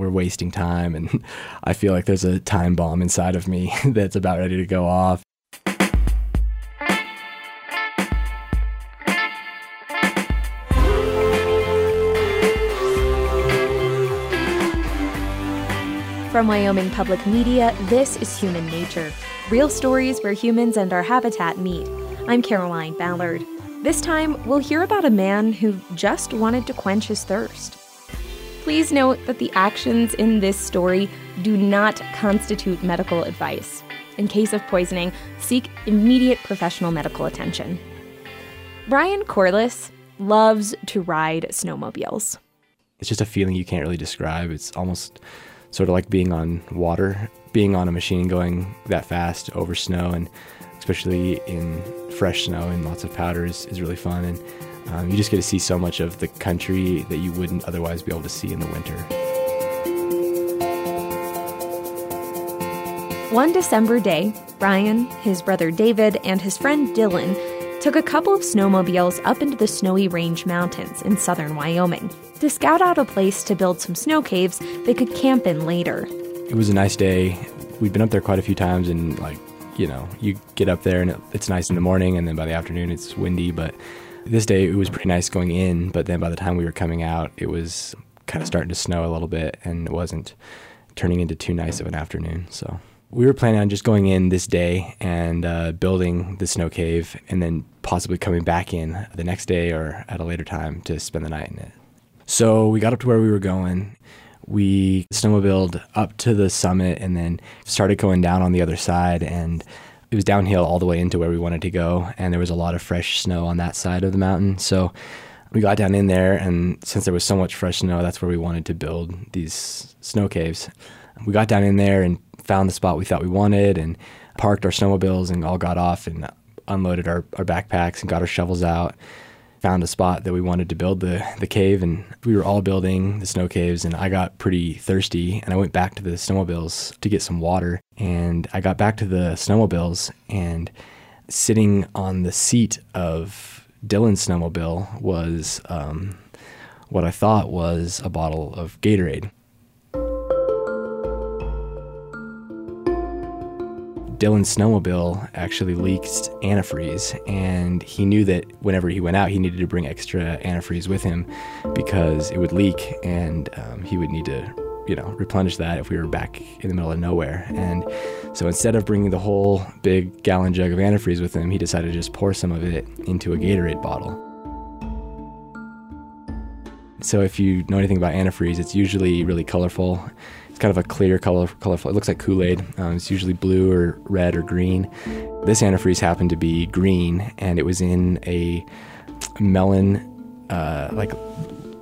we're wasting time. And I feel like there's a time bomb inside of me that's about ready to go off. From Wyoming Public Media, this is Human Nature real stories where humans and our habitat meet. I'm Caroline Ballard. This time, we'll hear about a man who just wanted to quench his thirst. Please note that the actions in this story do not constitute medical advice. In case of poisoning, seek immediate professional medical attention. Brian Corliss loves to ride snowmobiles. It's just a feeling you can't really describe. It's almost sort of like being on water, being on a machine going that fast over snow, and especially in fresh snow and lots of powder is, is really fun. And um, you just get to see so much of the country that you wouldn't otherwise be able to see in the winter. One December day, Brian, his brother David, and his friend Dylan took a couple of snowmobiles up into the Snowy Range Mountains in southern Wyoming to scout out a place to build some snow caves they could camp in later. It was a nice day. We'd been up there quite a few times, and like, you know, you get up there and it's nice in the morning, and then by the afternoon it's windy. But this day it was pretty nice going in, but then by the time we were coming out, it was kind of starting to snow a little bit, and it wasn't turning into too nice of an afternoon. So we were planning on just going in this day and uh, building the snow cave and then possibly coming back in the next day or at a later time to spend the night in it. So we got up to where we were going. We snowmobiled up to the summit and then started going down on the other side. And it was downhill all the way into where we wanted to go. And there was a lot of fresh snow on that side of the mountain. So we got down in there. And since there was so much fresh snow, that's where we wanted to build these snow caves. We got down in there and found the spot we thought we wanted and parked our snowmobiles and all got off and unloaded our, our backpacks and got our shovels out. Found a spot that we wanted to build the, the cave, and we were all building the snow caves. And I got pretty thirsty, and I went back to the snowmobiles to get some water. And I got back to the snowmobiles, and sitting on the seat of Dylan's snowmobile was um, what I thought was a bottle of Gatorade. Dylan's snowmobile actually leaked antifreeze, and he knew that whenever he went out, he needed to bring extra antifreeze with him because it would leak, and um, he would need to, you know, replenish that if we were back in the middle of nowhere. And so instead of bringing the whole big gallon jug of antifreeze with him, he decided to just pour some of it into a Gatorade bottle. So if you know anything about antifreeze, it's usually really colorful kind of a clear color, colorful. It looks like Kool Aid. Um, it's usually blue or red or green. This antifreeze happened to be green, and it was in a melon, uh, like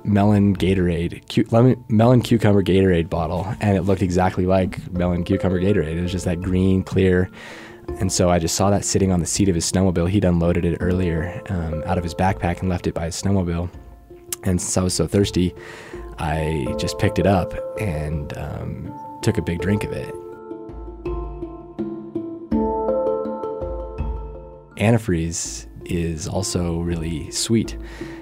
melon Gatorade, cu- lemon, melon cucumber Gatorade bottle, and it looked exactly like melon cucumber Gatorade. It was just that green, clear. And so I just saw that sitting on the seat of his snowmobile. He'd unloaded it earlier um, out of his backpack and left it by his snowmobile. And since I was so thirsty, I just picked it up and um, took a big drink of it. Antifreeze is also really sweet.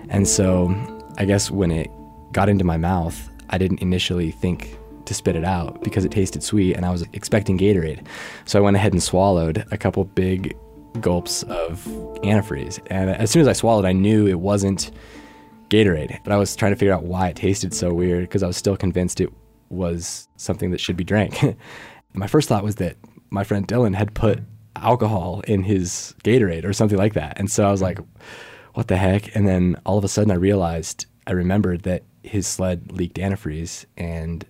And so I guess when it got into my mouth, I didn't initially think to spit it out because it tasted sweet and I was expecting Gatorade. So I went ahead and swallowed a couple big gulps of antifreeze. And as soon as I swallowed, I knew it wasn't Gatorade. But I was trying to figure out why it tasted so weird because I was still convinced it was something that should be drank. my first thought was that my friend Dylan had put alcohol in his Gatorade or something like that. And so I was like, what the heck? And then all of a sudden I realized, I remembered that his sled leaked antifreeze and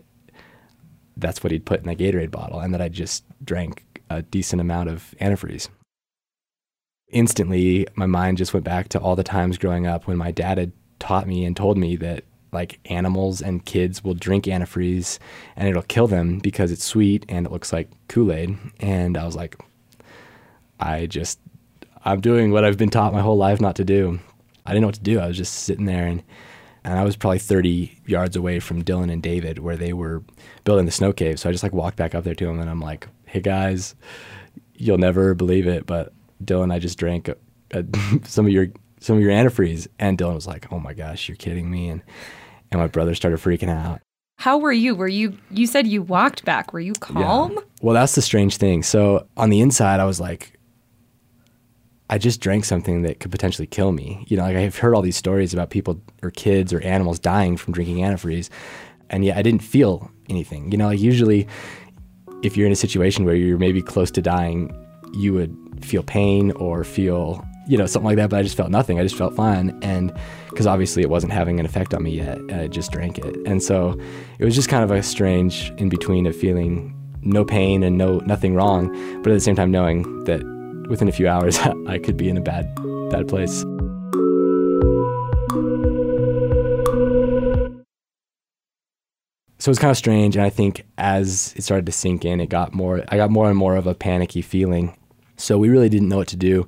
that's what he'd put in the Gatorade bottle and that I just drank a decent amount of antifreeze. Instantly, my mind just went back to all the times growing up when my dad had taught me and told me that like animals and kids will drink antifreeze and it'll kill them because it's sweet and it looks like Kool-Aid. And I was like, I just, I'm doing what I've been taught my whole life not to do. I didn't know what to do. I was just sitting there and, and I was probably 30 yards away from Dylan and David where they were building the snow cave. So I just like walked back up there to them and I'm like, hey guys, you'll never believe it, but Dylan, I just drank a, a, some of your some of your antifreeze. And Dylan was like, oh my gosh, you're kidding me. And, and my brother started freaking out. How were you? Were you you said you walked back. Were you calm? Yeah. Well, that's the strange thing. So on the inside, I was like, I just drank something that could potentially kill me. You know, like I've heard all these stories about people or kids or animals dying from drinking antifreeze, and yet I didn't feel anything. You know, like usually, if you're in a situation where you're maybe close to dying, you would feel pain or feel you know something like that. But I just felt nothing. I just felt fine, and because obviously it wasn't having an effect on me yet, I just drank it, and so it was just kind of a strange in between of feeling no pain and no nothing wrong, but at the same time knowing that within a few hours, I could be in a bad, bad place. So it was kind of strange, and I think as it started to sink in, it got more. I got more and more of a panicky feeling. So we really didn't know what to do.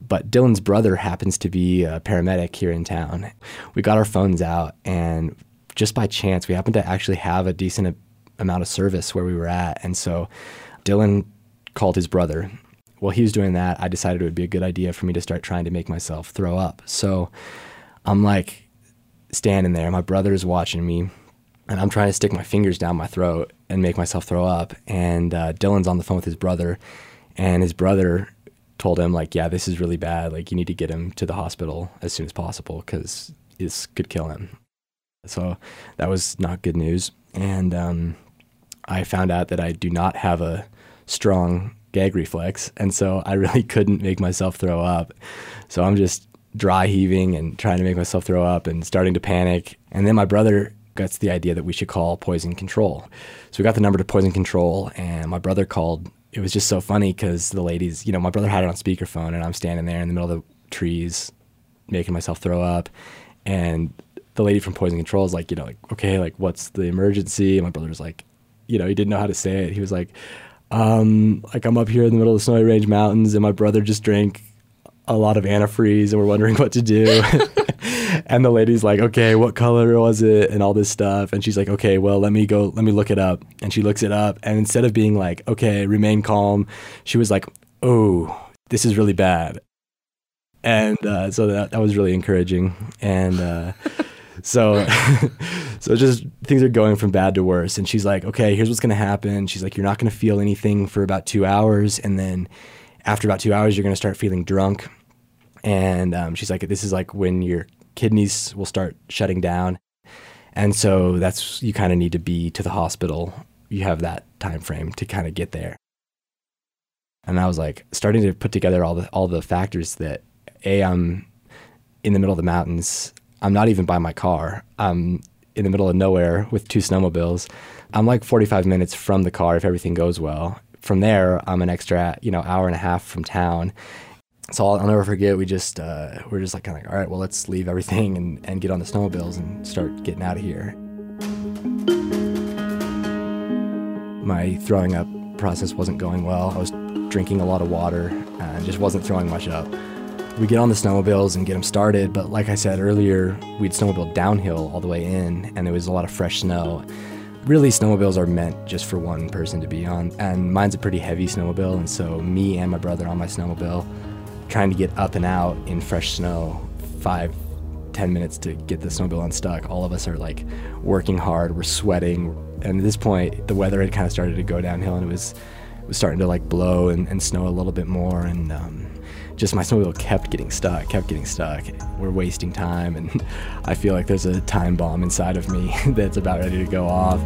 But Dylan's brother happens to be a paramedic here in town. We got our phones out, and just by chance, we happened to actually have a decent amount of service where we were at. And so Dylan called his brother, while he was doing that, I decided it would be a good idea for me to start trying to make myself throw up. So I'm like standing there, my brother is watching me, and I'm trying to stick my fingers down my throat and make myself throw up. And uh, Dylan's on the phone with his brother, and his brother told him like, "Yeah, this is really bad. Like, you need to get him to the hospital as soon as possible because this could kill him." So that was not good news. And um, I found out that I do not have a strong gag reflex, and so I really couldn't make myself throw up. So I'm just dry heaving and trying to make myself throw up and starting to panic. And then my brother gets the idea that we should call poison control. So we got the number to poison control, and my brother called. It was just so funny because the ladies, you know, my brother had it on speakerphone, and I'm standing there in the middle of the trees, making myself throw up, and the lady from poison control is like, you know, like, okay, like, what's the emergency? And my brother's like, you know, he didn't know how to say it. He was like, um, like I'm up here in the middle of the Snowy Range Mountains, and my brother just drank a lot of antifreeze, and we're wondering what to do. and the lady's like, "Okay, what color was it?" and all this stuff. And she's like, "Okay, well, let me go, let me look it up." And she looks it up, and instead of being like, "Okay, remain calm," she was like, "Oh, this is really bad." And uh, so that that was really encouraging, and. Uh, so, so just things are going from bad to worse. And she's like, okay, here's what's going to happen. She's like, you're not going to feel anything for about two hours. And then after about two hours, you're going to start feeling drunk. And um, she's like, this is like when your kidneys will start shutting down. And so that's, you kind of need to be to the hospital. You have that time frame to kind of get there. And I was like starting to put together all the, all the factors that A, I'm in the middle of the mountains I'm not even by my car. I'm in the middle of nowhere with two snowmobiles. I'm like 45 minutes from the car if everything goes well. From there, I'm an extra, you know, hour and a half from town. So I'll, I'll never forget. We just uh, we're just like kind of like, all right, well, let's leave everything and, and get on the snowmobiles and start getting out of here. My throwing up process wasn't going well. I was drinking a lot of water and just wasn't throwing much up we get on the snowmobiles and get them started. But like I said earlier, we'd snowmobile downhill all the way in, and there was a lot of fresh snow. Really, snowmobiles are meant just for one person to be on, and mine's a pretty heavy snowmobile, and so me and my brother on my snowmobile, trying to get up and out in fresh snow, five, ten minutes to get the snowmobile unstuck. All of us are like working hard, we're sweating, and at this point, the weather had kind of started to go downhill, and it was it was starting to like blow and, and snow a little bit more, and um, just my snowmobile kept getting stuck, kept getting stuck. We're wasting time, and I feel like there's a time bomb inside of me that's about ready to go off.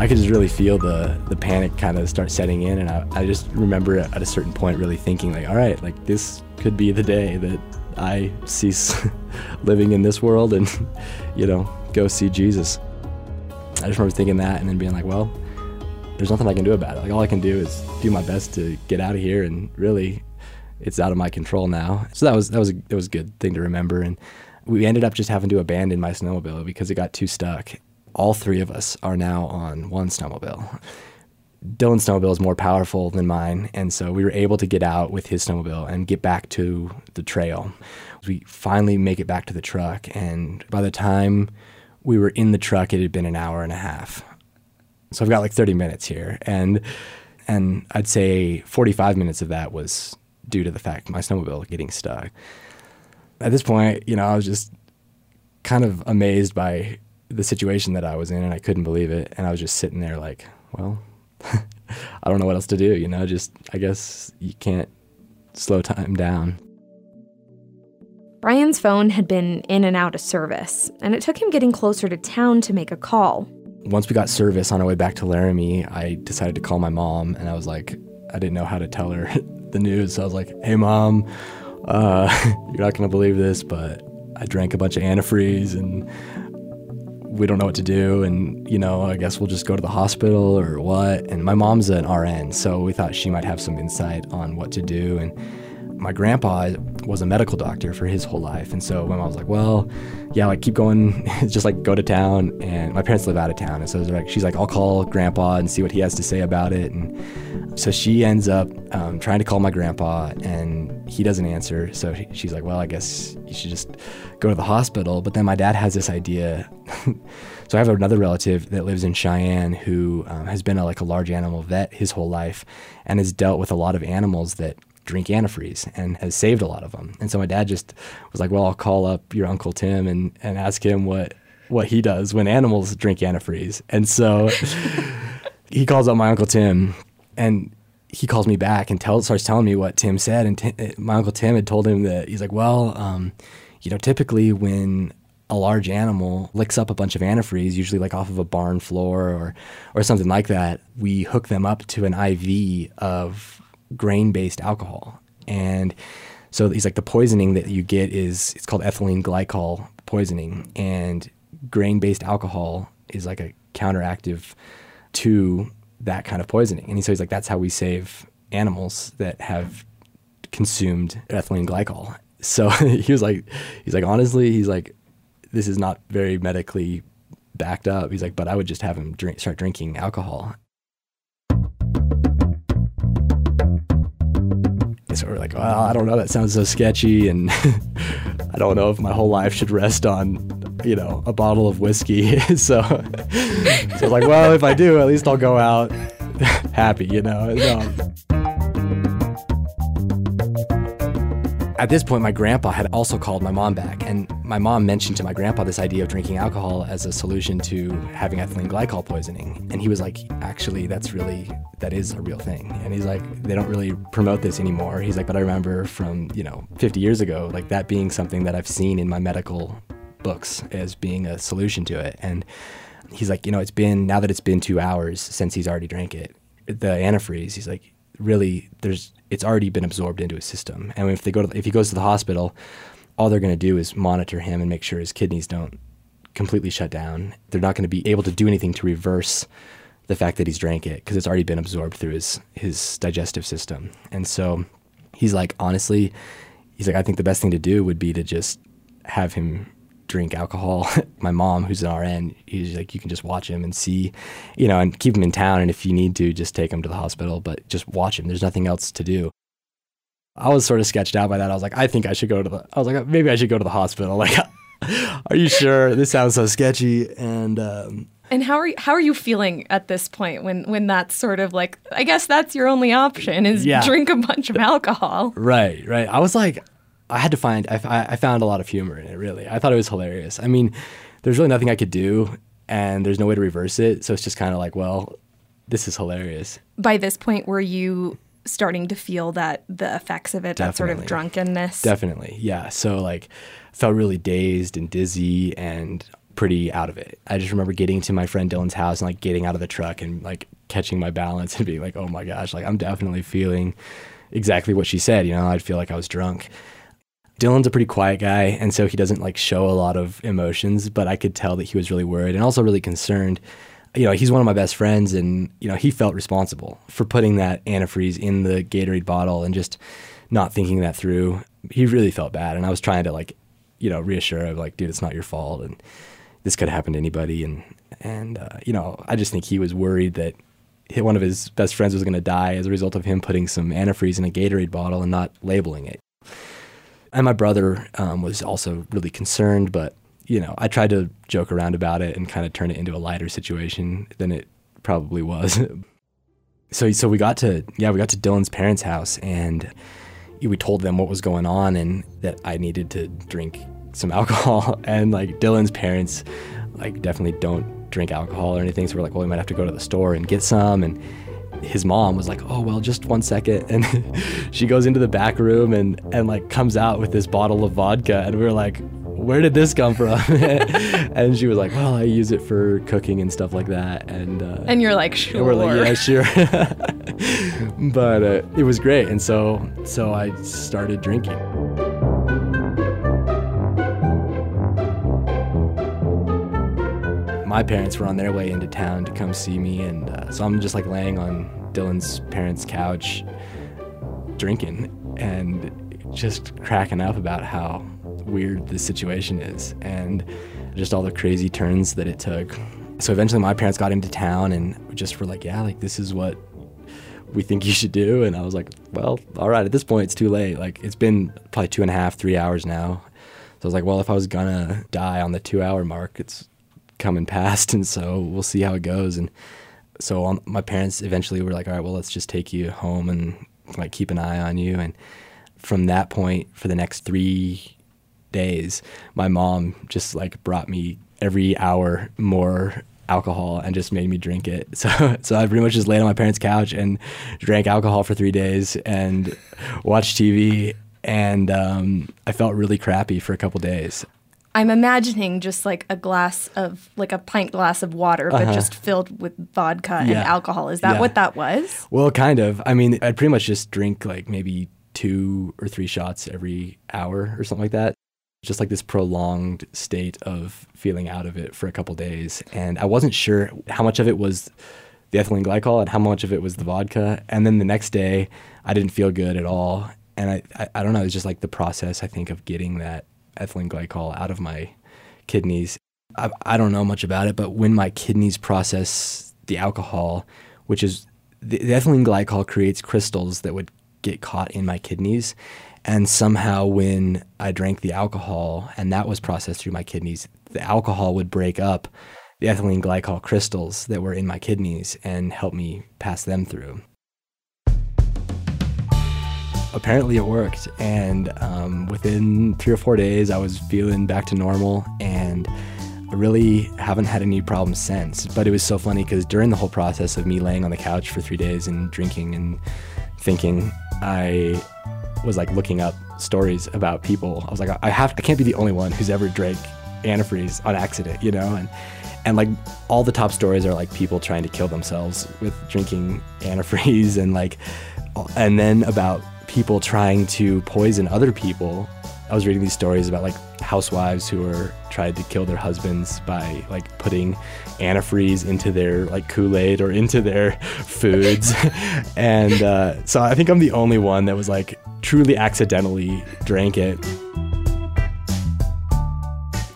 I could just really feel the the panic kind of start setting in, and I, I just remember at a certain point really thinking like, all right, like this could be the day that I cease living in this world and you know go see Jesus. I just remember thinking that, and then being like, well, there's nothing I can do about it. Like all I can do is do my best to get out of here, and really, it's out of my control now. So that was that was that was a good thing to remember. And we ended up just having to abandon my snowmobile because it got too stuck. All three of us are now on one snowmobile. Dylan's snowmobile is more powerful than mine, and so we were able to get out with his snowmobile and get back to the trail. We finally make it back to the truck, and by the time we were in the truck, it had been an hour and a half. So I've got like 30 minutes here, and and I'd say 45 minutes of that was due to the fact my snowmobile getting stuck. At this point, you know, I was just kind of amazed by the situation that I was in and I couldn't believe it. And I was just sitting there like, well, I don't know what else to do, you know, just I guess you can't slow time down. Brian's phone had been in and out of service, and it took him getting closer to town to make a call. Once we got service on our way back to Laramie, I decided to call my mom, and I was like, I didn't know how to tell her the news. So I was like, hey, mom, uh, you're not going to believe this, but I drank a bunch of antifreeze and we don't know what to do. And, you know, I guess we'll just go to the hospital or what. And my mom's an RN, so we thought she might have some insight on what to do. And my grandpa was a medical doctor for his whole life. And so my mom was like, well, yeah, like keep going, just like go to town. And my parents live out of town. And so like, she's like, I'll call grandpa and see what he has to say about it. And so she ends up um, trying to call my grandpa and he doesn't answer. So she's like, well, I guess you should just go to the hospital. But then my dad has this idea. so I have another relative that lives in Cheyenne who um, has been a, like a large animal vet his whole life and has dealt with a lot of animals that drink antifreeze and has saved a lot of them. And so my dad just was like, well, I'll call up your uncle Tim and, and ask him what, what he does when animals drink antifreeze. And so he calls up my uncle Tim and he calls me back and tell, starts telling me what Tim said. And Tim, my uncle Tim had told him that he's like, well, um, you know, typically when a large animal licks up a bunch of antifreeze, usually like off of a barn floor or, or something like that, we hook them up to an IV of grain based alcohol. And so he's like, the poisoning that you get is it's called ethylene glycol poisoning. And grain based alcohol is like a counteractive to that kind of poisoning. And so he's like, that's how we save animals that have consumed ethylene glycol. So he was like, he's like, honestly, he's like, this is not very medically backed up. He's like, but I would just have him drink, start drinking alcohol. So we're like, well, I don't know, that sounds so sketchy, and I don't know if my whole life should rest on, you know, a bottle of whiskey. so, so I was like, well, if I do, at least I'll go out happy, you know. At this point, my grandpa had also called my mom back, and my mom mentioned to my grandpa this idea of drinking alcohol as a solution to having ethylene glycol poisoning. And he was like, actually, that's really, that is a real thing. And he's like, they don't really promote this anymore. He's like, but I remember from, you know, 50 years ago, like that being something that I've seen in my medical books as being a solution to it. And he's like, you know, it's been, now that it's been two hours since he's already drank it, the antifreeze, he's like, really, there's it's already been absorbed into his system. And if they go to, if he goes to the hospital, all they're going to do is monitor him and make sure his kidneys don't completely shut down. They're not going to be able to do anything to reverse the fact that he's drank it because it's already been absorbed through his his digestive system. And so he's like, honestly, he's like, I think the best thing to do would be to just have him drink alcohol. My mom, who's an RN, he's like, you can just watch him and see, you know, and keep him in town. And if you need to, just take him to the hospital, but just watch him. There's nothing else to do. I was sort of sketched out by that. I was like, I think I should go to the, I was like, maybe I should go to the hospital. Like, are you sure? This sounds so sketchy. And, um, and how are you, how are you feeling at this point when when that's sort of like I guess that's your only option is yeah. drink a bunch of alcohol. Right, right. I was like I had to find, I, I found a lot of humor in it, really. I thought it was hilarious. I mean, there's really nothing I could do, and there's no way to reverse it. So it's just kind of like, well, this is hilarious. By this point, were you starting to feel that the effects of it, Definitely. that sort of drunkenness? Definitely, yeah. So, like, felt really dazed and dizzy and pretty out of it. I just remember getting to my friend Dylan's house and like getting out of the truck and like catching my balance and being like, oh my gosh, like I'm definitely feeling exactly what she said. You know, I'd feel like I was drunk. Dylan's a pretty quiet guy, and so he doesn't like show a lot of emotions, but I could tell that he was really worried and also really concerned. You know, he's one of my best friends, and, you know, he felt responsible for putting that antifreeze in the Gatorade bottle and just not thinking that through. He really felt bad, and I was trying to, like, you know, reassure him, like, dude, it's not your fault, and this could happen to anybody. And, and uh, you know, I just think he was worried that one of his best friends was going to die as a result of him putting some antifreeze in a Gatorade bottle and not labeling it. And my brother um, was also really concerned, but you know, I tried to joke around about it and kind of turn it into a lighter situation than it probably was. so so we got to yeah we got to Dylan's parents' house and we told them what was going on and that I needed to drink some alcohol. And like Dylan's parents, like definitely don't drink alcohol or anything. So we're like, well, we might have to go to the store and get some. And his mom was like, "Oh well, just one second. and she goes into the back room and and like comes out with this bottle of vodka, and we were like, "Where did this come from?" and she was like, "Well, I use it for cooking and stuff like that." And uh, and you're like, "Sure." we're like, "Yeah, sure." but uh, it was great, and so so I started drinking. My parents were on their way into town to come see me, and uh, so I'm just like laying on Dylan's parents' couch, drinking, and just cracking up about how weird the situation is, and just all the crazy turns that it took. So eventually, my parents got into town, and just were like, "Yeah, like this is what we think you should do." And I was like, "Well, all right. At this point, it's too late. Like it's been probably two and a half, three hours now." So I was like, "Well, if I was gonna die on the two-hour mark, it's coming past, and so we'll see how it goes. And so um, my parents eventually were like, all right, well, let's just take you home and like keep an eye on you. And from that point, for the next three days, my mom just like brought me every hour more alcohol and just made me drink it. So so I pretty much just laid on my parents' couch and drank alcohol for three days and watched TV. And um, I felt really crappy for a couple days. I'm imagining just like a glass of like a pint glass of water, but uh-huh. just filled with vodka yeah. and alcohol. Is that yeah. what that was? Well, kind of. I mean, I'd pretty much just drink like maybe two or three shots every hour or something like that. Just like this prolonged state of feeling out of it for a couple days. And I wasn't sure how much of it was the ethylene glycol and how much of it was the vodka. And then the next day, I didn't feel good at all. And I, I, I don't know, it's just like the process, I think, of getting that ethylene glycol out of my kidneys. I, I don't know much about it, but when my kidneys process the alcohol, which is the, the ethylene glycol creates crystals that would get caught in my kidneys. And somehow, when I drank the alcohol and that was processed through my kidneys, the alcohol would break up the ethylene glycol crystals that were in my kidneys and help me pass them through apparently it worked. And um, within three or four days, I was feeling back to normal and I really haven't had any problems since. But it was so funny because during the whole process of me laying on the couch for three days and drinking and thinking, I was like looking up stories about people. I was like, I have, I can't be the only one who's ever drank antifreeze on accident, you know? And and like all the top stories are like people trying to kill themselves with drinking antifreeze and like and then about people trying to poison other people. I was reading these stories about like housewives who were tried to kill their husbands by like putting antifreeze into their like Kool-Aid or into their foods. and uh, so I think I'm the only one that was like truly accidentally drank it.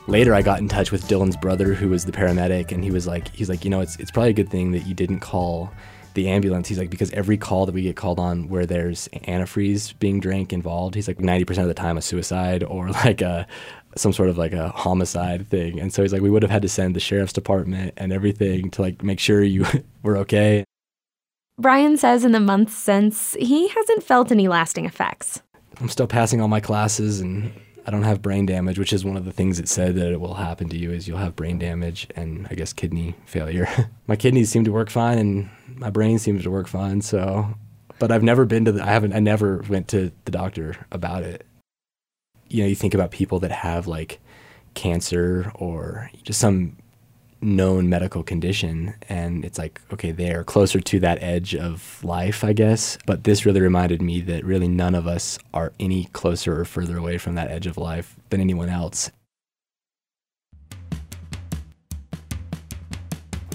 Later, I got in touch with Dylan's brother, who was the paramedic, and he was like, he's like, you know, it's it's probably a good thing that you didn't call the ambulance. He's like, because every call that we get called on where there's antifreeze being drank involved, he's like 90% of the time a suicide or like a some sort of like a homicide thing. And so he's like, we would have had to send the sheriff's department and everything to like make sure you were okay. Brian says in the months since, he hasn't felt any lasting effects. I'm still passing all my classes and I don't have brain damage, which is one of the things it said that it will happen to you is you'll have brain damage and I guess kidney failure. my kidneys seem to work fine and my brain seems to work fine. So, but I've never been to the, I haven't, I never went to the doctor about it. You know, you think about people that have like cancer or just some known medical condition and it's like okay they're closer to that edge of life i guess. But this really reminded me that really none of us are any closer or further away from that edge of life than anyone else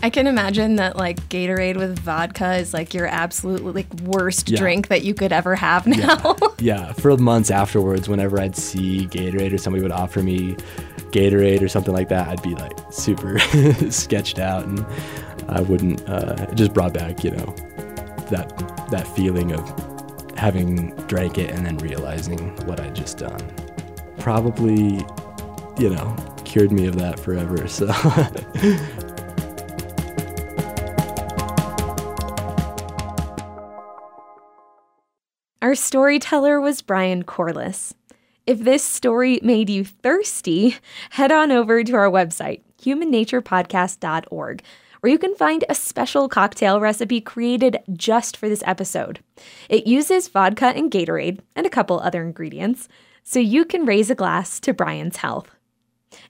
I can imagine that like Gatorade with vodka is like your absolute like worst yeah. drink that you could ever have now. Yeah. yeah. For months afterwards, whenever I'd see Gatorade or somebody would offer me Gatorade or something like that, I'd be like super sketched out and I wouldn't uh, it just brought back, you know, that that feeling of having drank it and then realizing what I'd just done. Probably, you know, cured me of that forever. So storyteller was Brian Corliss. If this story made you thirsty, head on over to our website, humannaturepodcast.org, where you can find a special cocktail recipe created just for this episode. It uses vodka and Gatorade and a couple other ingredients, so you can raise a glass to Brian's health.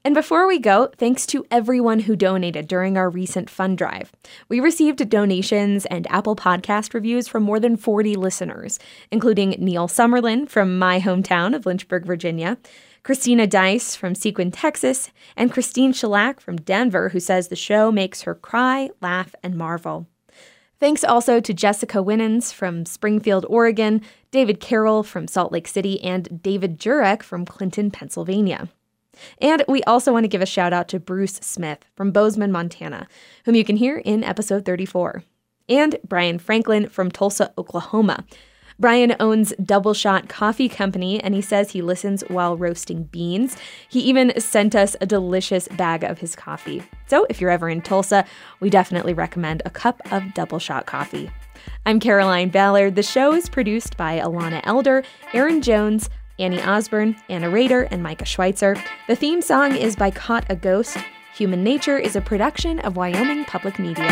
And before we go, thanks to everyone who donated during our recent fund drive. We received donations and Apple Podcast reviews from more than 40 listeners, including Neil Summerlin from my hometown of Lynchburg, Virginia, Christina Dice from Seguin, Texas, and Christine Shellac from Denver, who says the show makes her cry, laugh, and marvel. Thanks also to Jessica Winans from Springfield, Oregon, David Carroll from Salt Lake City, and David Jurek from Clinton, Pennsylvania. And we also want to give a shout out to Bruce Smith from Bozeman, Montana, whom you can hear in episode 34, and Brian Franklin from Tulsa, Oklahoma. Brian owns Double Shot Coffee Company and he says he listens while roasting beans. He even sent us a delicious bag of his coffee. So if you're ever in Tulsa, we definitely recommend a cup of Double Shot coffee. I'm Caroline Ballard. The show is produced by Alana Elder, Aaron Jones, Annie Osborne, Anna Rader, and Micah Schweitzer. The theme song is by Caught a Ghost. Human Nature is a production of Wyoming Public Media.